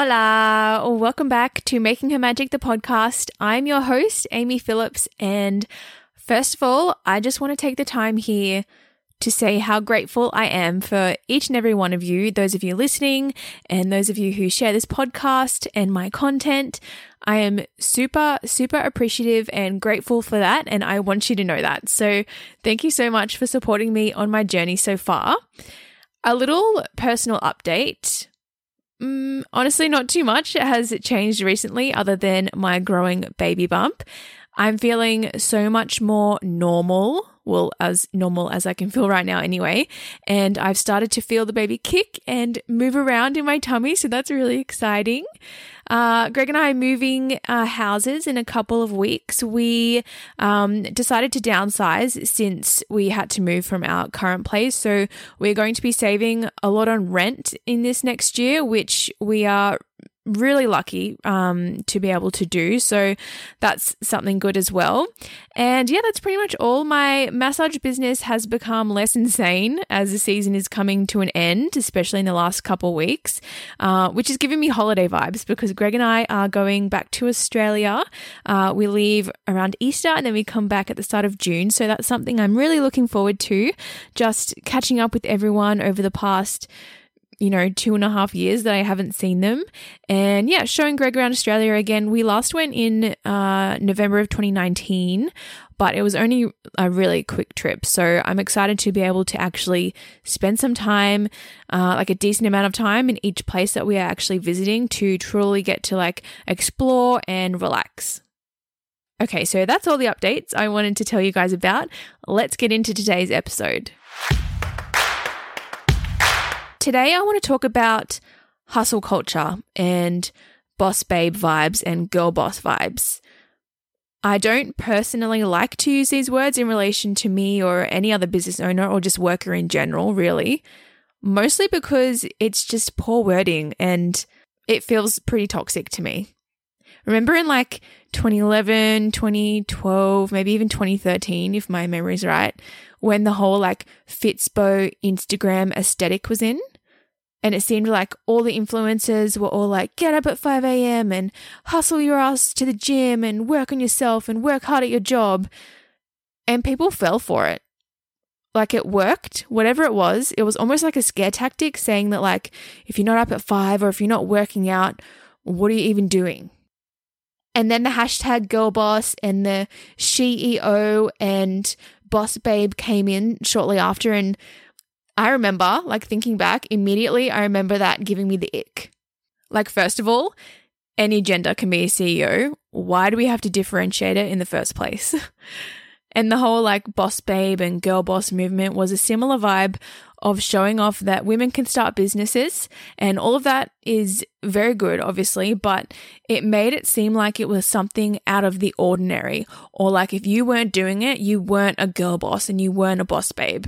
Hola, welcome back to Making Her Magic, the podcast. I'm your host, Amy Phillips, and first of all, I just want to take the time here to say how grateful I am for each and every one of you, those of you listening, and those of you who share this podcast and my content. I am super, super appreciative and grateful for that, and I want you to know that. So, thank you so much for supporting me on my journey so far. A little personal update. Mm, honestly, not too much has changed recently, other than my growing baby bump. I'm feeling so much more normal. Well, as normal as I can feel right now, anyway. And I've started to feel the baby kick and move around in my tummy. So that's really exciting. Uh, Greg and I are moving uh, houses in a couple of weeks. We um, decided to downsize since we had to move from our current place. So we're going to be saving a lot on rent in this next year, which we are really lucky um, to be able to do. So that's something good as well. And yeah, that's pretty much all. My massage business has become less insane as the season is coming to an end, especially in the last couple weeks, uh, which is giving me holiday vibes because Greg and I are going back to Australia. Uh, we leave around Easter and then we come back at the start of June. So that's something I'm really looking forward to. Just catching up with everyone over the past you know, two and a half years that I haven't seen them. And yeah, showing Greg around Australia again. We last went in uh, November of 2019, but it was only a really quick trip. So I'm excited to be able to actually spend some time, uh, like a decent amount of time in each place that we are actually visiting to truly get to like explore and relax. Okay, so that's all the updates I wanted to tell you guys about. Let's get into today's episode. Today, I want to talk about hustle culture and boss babe vibes and girl boss vibes. I don't personally like to use these words in relation to me or any other business owner or just worker in general, really. Mostly because it's just poor wording and it feels pretty toxic to me. Remember in like 2011, 2012, maybe even 2013, if my memory's right, when the whole like Fitspo Instagram aesthetic was in. And it seemed like all the influencers were all like, get up at 5 a.m. and hustle your ass to the gym and work on yourself and work hard at your job. And people fell for it. Like it worked, whatever it was. It was almost like a scare tactic saying that, like, if you're not up at five or if you're not working out, what are you even doing? And then the hashtag girl boss and the CEO and boss babe came in shortly after. And I remember, like thinking back immediately, I remember that giving me the ick. Like, first of all, any gender can be a CEO. Why do we have to differentiate it in the first place? and the whole like boss babe and girl boss movement was a similar vibe of showing off that women can start businesses. And all of that is very good, obviously, but it made it seem like it was something out of the ordinary. Or like if you weren't doing it, you weren't a girl boss and you weren't a boss babe.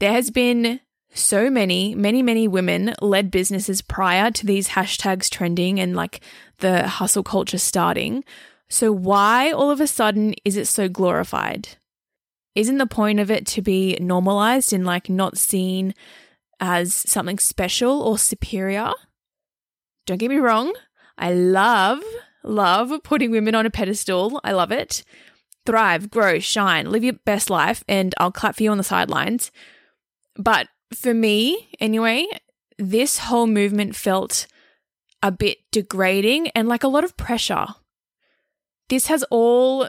There has been so many, many, many women led businesses prior to these hashtags trending and like the hustle culture starting. So, why all of a sudden is it so glorified? Isn't the point of it to be normalized and like not seen as something special or superior? Don't get me wrong, I love, love putting women on a pedestal. I love it. Thrive, grow, shine, live your best life, and I'll clap for you on the sidelines. But for me, anyway, this whole movement felt a bit degrading and like a lot of pressure. This has all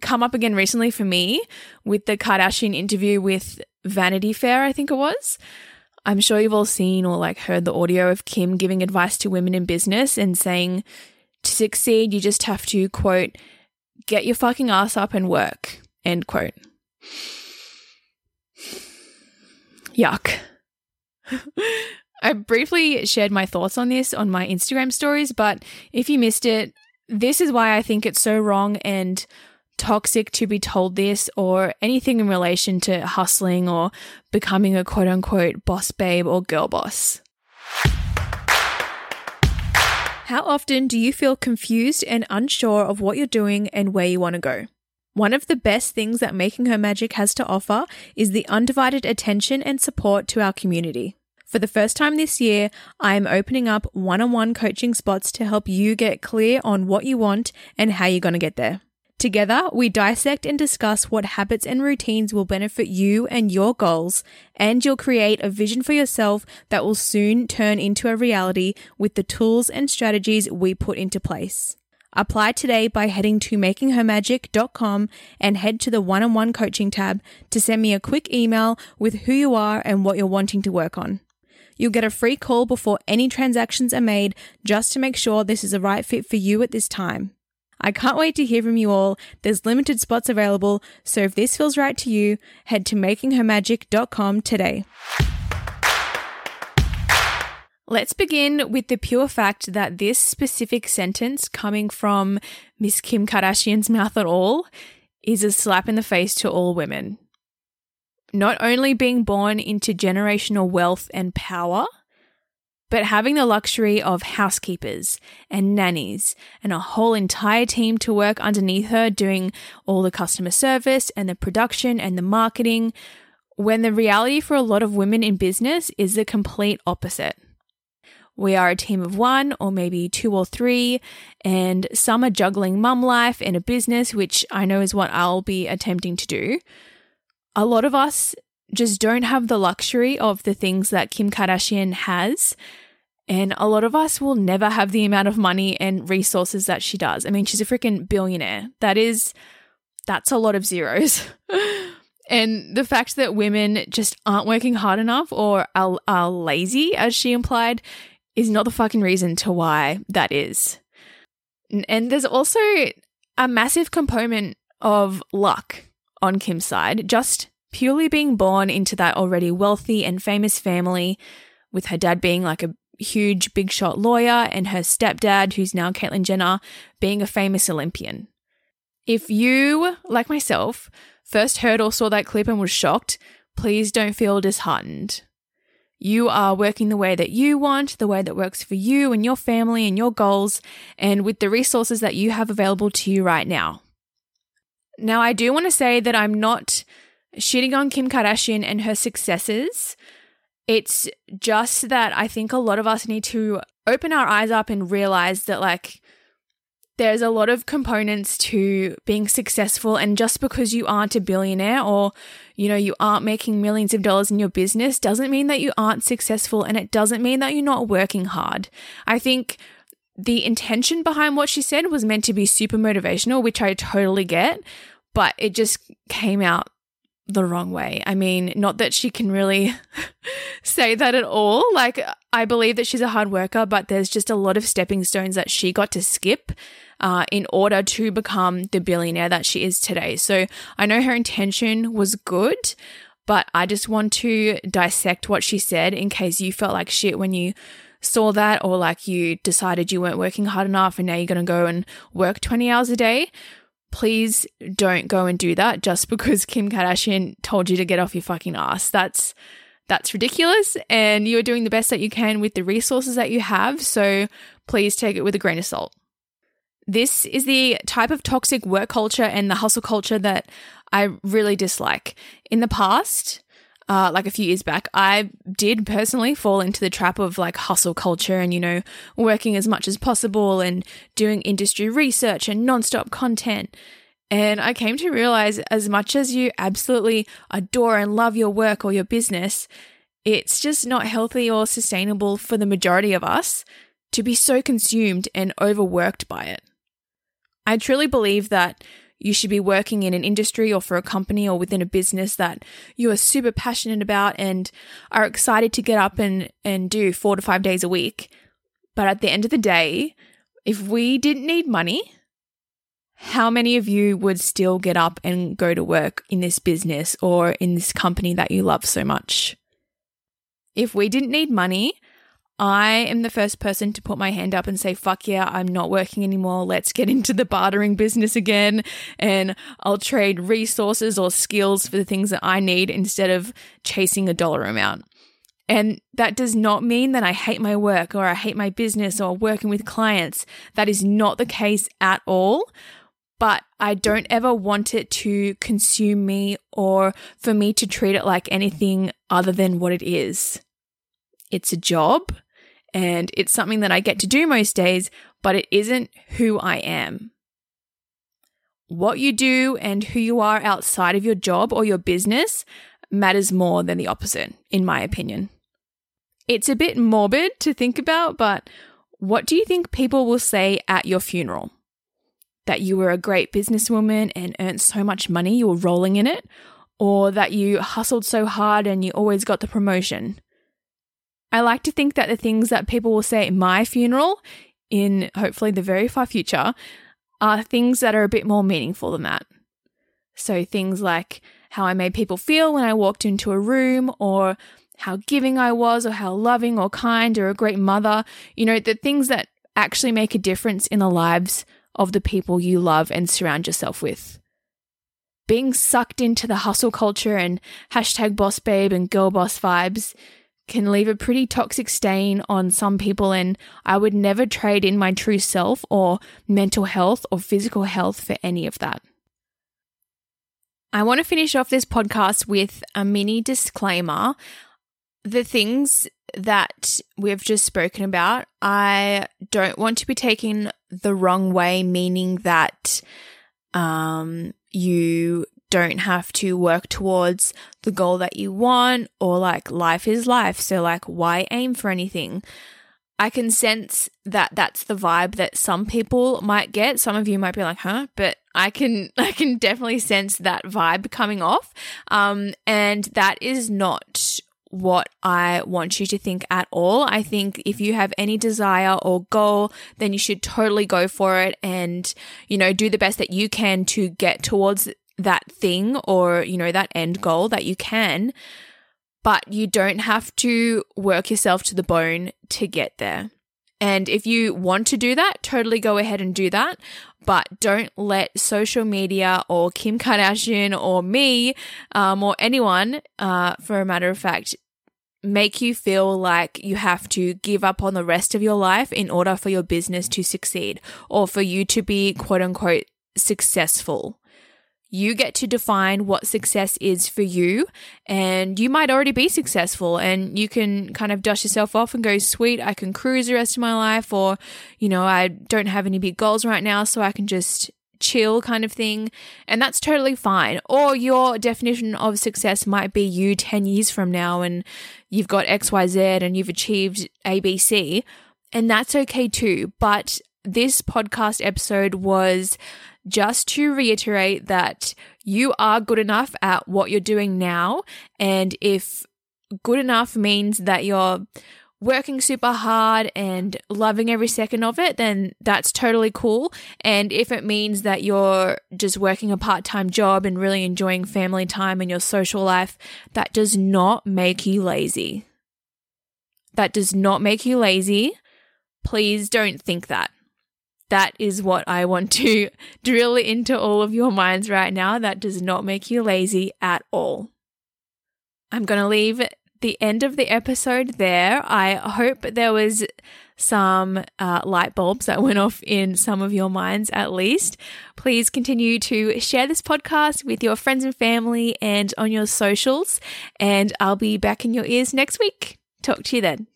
come up again recently for me with the Kardashian interview with Vanity Fair, I think it was. I'm sure you've all seen or like heard the audio of Kim giving advice to women in business and saying to succeed, you just have to, quote, get your fucking ass up and work, end quote. Yuck. I briefly shared my thoughts on this on my Instagram stories, but if you missed it, This is why I think it's so wrong and toxic to be told this or anything in relation to hustling or becoming a quote unquote boss babe or girl boss. How often do you feel confused and unsure of what you're doing and where you want to go? One of the best things that Making Her Magic has to offer is the undivided attention and support to our community. For the first time this year, I am opening up one on one coaching spots to help you get clear on what you want and how you're going to get there. Together, we dissect and discuss what habits and routines will benefit you and your goals, and you'll create a vision for yourself that will soon turn into a reality with the tools and strategies we put into place. Apply today by heading to makinghermagic.com and head to the one on one coaching tab to send me a quick email with who you are and what you're wanting to work on. You'll get a free call before any transactions are made just to make sure this is the right fit for you at this time. I can't wait to hear from you all. There's limited spots available, so if this feels right to you, head to makinghermagic.com today. Let's begin with the pure fact that this specific sentence coming from Miss Kim Kardashian's mouth at all is a slap in the face to all women not only being born into generational wealth and power, but having the luxury of housekeepers and nannies and a whole entire team to work underneath her doing all the customer service and the production and the marketing, when the reality for a lot of women in business is the complete opposite. We are a team of one or maybe two or three, and some are juggling mum life and a business, which I know is what I'll be attempting to do a lot of us just don't have the luxury of the things that Kim Kardashian has. And a lot of us will never have the amount of money and resources that she does. I mean, she's a freaking billionaire. That is, that's a lot of zeros. and the fact that women just aren't working hard enough or are, are lazy, as she implied, is not the fucking reason to why that is. And there's also a massive component of luck on Kim's side, just purely being born into that already wealthy and famous family, with her dad being like a huge big shot lawyer and her stepdad, who's now Caitlyn Jenner, being a famous Olympian. If you, like myself, first heard or saw that clip and was shocked, please don't feel disheartened. You are working the way that you want, the way that works for you and your family and your goals, and with the resources that you have available to you right now. Now, I do want to say that I'm not shitting on Kim Kardashian and her successes. It's just that I think a lot of us need to open our eyes up and realize that, like, there's a lot of components to being successful. And just because you aren't a billionaire or, you know, you aren't making millions of dollars in your business doesn't mean that you aren't successful. And it doesn't mean that you're not working hard. I think the intention behind what she said was meant to be super motivational, which I totally get, but it just came out the wrong way. I mean, not that she can really say that at all. Like, I believe that she's a hard worker, but there's just a lot of stepping stones that she got to skip uh, in order to become the billionaire that she is today. So I know her intention was good, but I just want to dissect what she said in case you felt like shit when you saw that or like you decided you weren't working hard enough and now you're going to go and work 20 hours a day, please don't go and do that just because Kim Kardashian told you to get off your fucking ass. That's that's ridiculous and you're doing the best that you can with the resources that you have, so please take it with a grain of salt. This is the type of toxic work culture and the hustle culture that I really dislike. In the past, uh, like a few years back, I did personally fall into the trap of like hustle culture and, you know, working as much as possible and doing industry research and nonstop content. And I came to realize as much as you absolutely adore and love your work or your business, it's just not healthy or sustainable for the majority of us to be so consumed and overworked by it. I truly believe that you should be working in an industry or for a company or within a business that you are super passionate about and are excited to get up and, and do four to five days a week. But at the end of the day, if we didn't need money, how many of you would still get up and go to work in this business or in this company that you love so much? If we didn't need money, I am the first person to put my hand up and say, fuck yeah, I'm not working anymore. Let's get into the bartering business again. And I'll trade resources or skills for the things that I need instead of chasing a dollar amount. And that does not mean that I hate my work or I hate my business or working with clients. That is not the case at all. But I don't ever want it to consume me or for me to treat it like anything other than what it is. It's a job and it's something that I get to do most days, but it isn't who I am. What you do and who you are outside of your job or your business matters more than the opposite, in my opinion. It's a bit morbid to think about, but what do you think people will say at your funeral? That you were a great businesswoman and earned so much money you were rolling in it? Or that you hustled so hard and you always got the promotion? I like to think that the things that people will say at my funeral, in hopefully the very far future, are things that are a bit more meaningful than that. So things like how I made people feel when I walked into a room, or how giving I was, or how loving or kind or a great mother, you know, the things that actually make a difference in the lives of the people you love and surround yourself with. Being sucked into the hustle culture and hashtag boss babe and girl boss vibes can leave a pretty toxic stain on some people, and I would never trade in my true self or mental health or physical health for any of that. I want to finish off this podcast with a mini disclaimer. The things that we've just spoken about, I don't want to be taken the wrong way, meaning that um, you don't have to work towards the goal that you want or like life is life. So, like, why aim for anything? I can sense that that's the vibe that some people might get. Some of you might be like, "Huh?" But I can I can definitely sense that vibe coming off. Um and that is not what I want you to think at all. I think if you have any desire or goal, then you should totally go for it and, you know, do the best that you can to get towards that thing or, you know, that end goal that you can, but you don't have to work yourself to the bone to get there. And if you want to do that, totally go ahead and do that. But don't let social media or Kim Kardashian or me um, or anyone, uh, for a matter of fact, make you feel like you have to give up on the rest of your life in order for your business to succeed or for you to be quote unquote successful. You get to define what success is for you, and you might already be successful, and you can kind of dust yourself off and go, Sweet, I can cruise the rest of my life, or, you know, I don't have any big goals right now, so I can just chill kind of thing. And that's totally fine. Or your definition of success might be you 10 years from now, and you've got XYZ and you've achieved ABC, and that's okay too. But this podcast episode was just to reiterate that you are good enough at what you're doing now. And if good enough means that you're working super hard and loving every second of it, then that's totally cool. And if it means that you're just working a part time job and really enjoying family time and your social life, that does not make you lazy. That does not make you lazy. Please don't think that that is what I want to drill into all of your minds right now. That does not make you lazy at all. I'm going to leave the end of the episode there. I hope there was some uh, light bulbs that went off in some of your minds at least. Please continue to share this podcast with your friends and family and on your socials. And I'll be back in your ears next week. Talk to you then.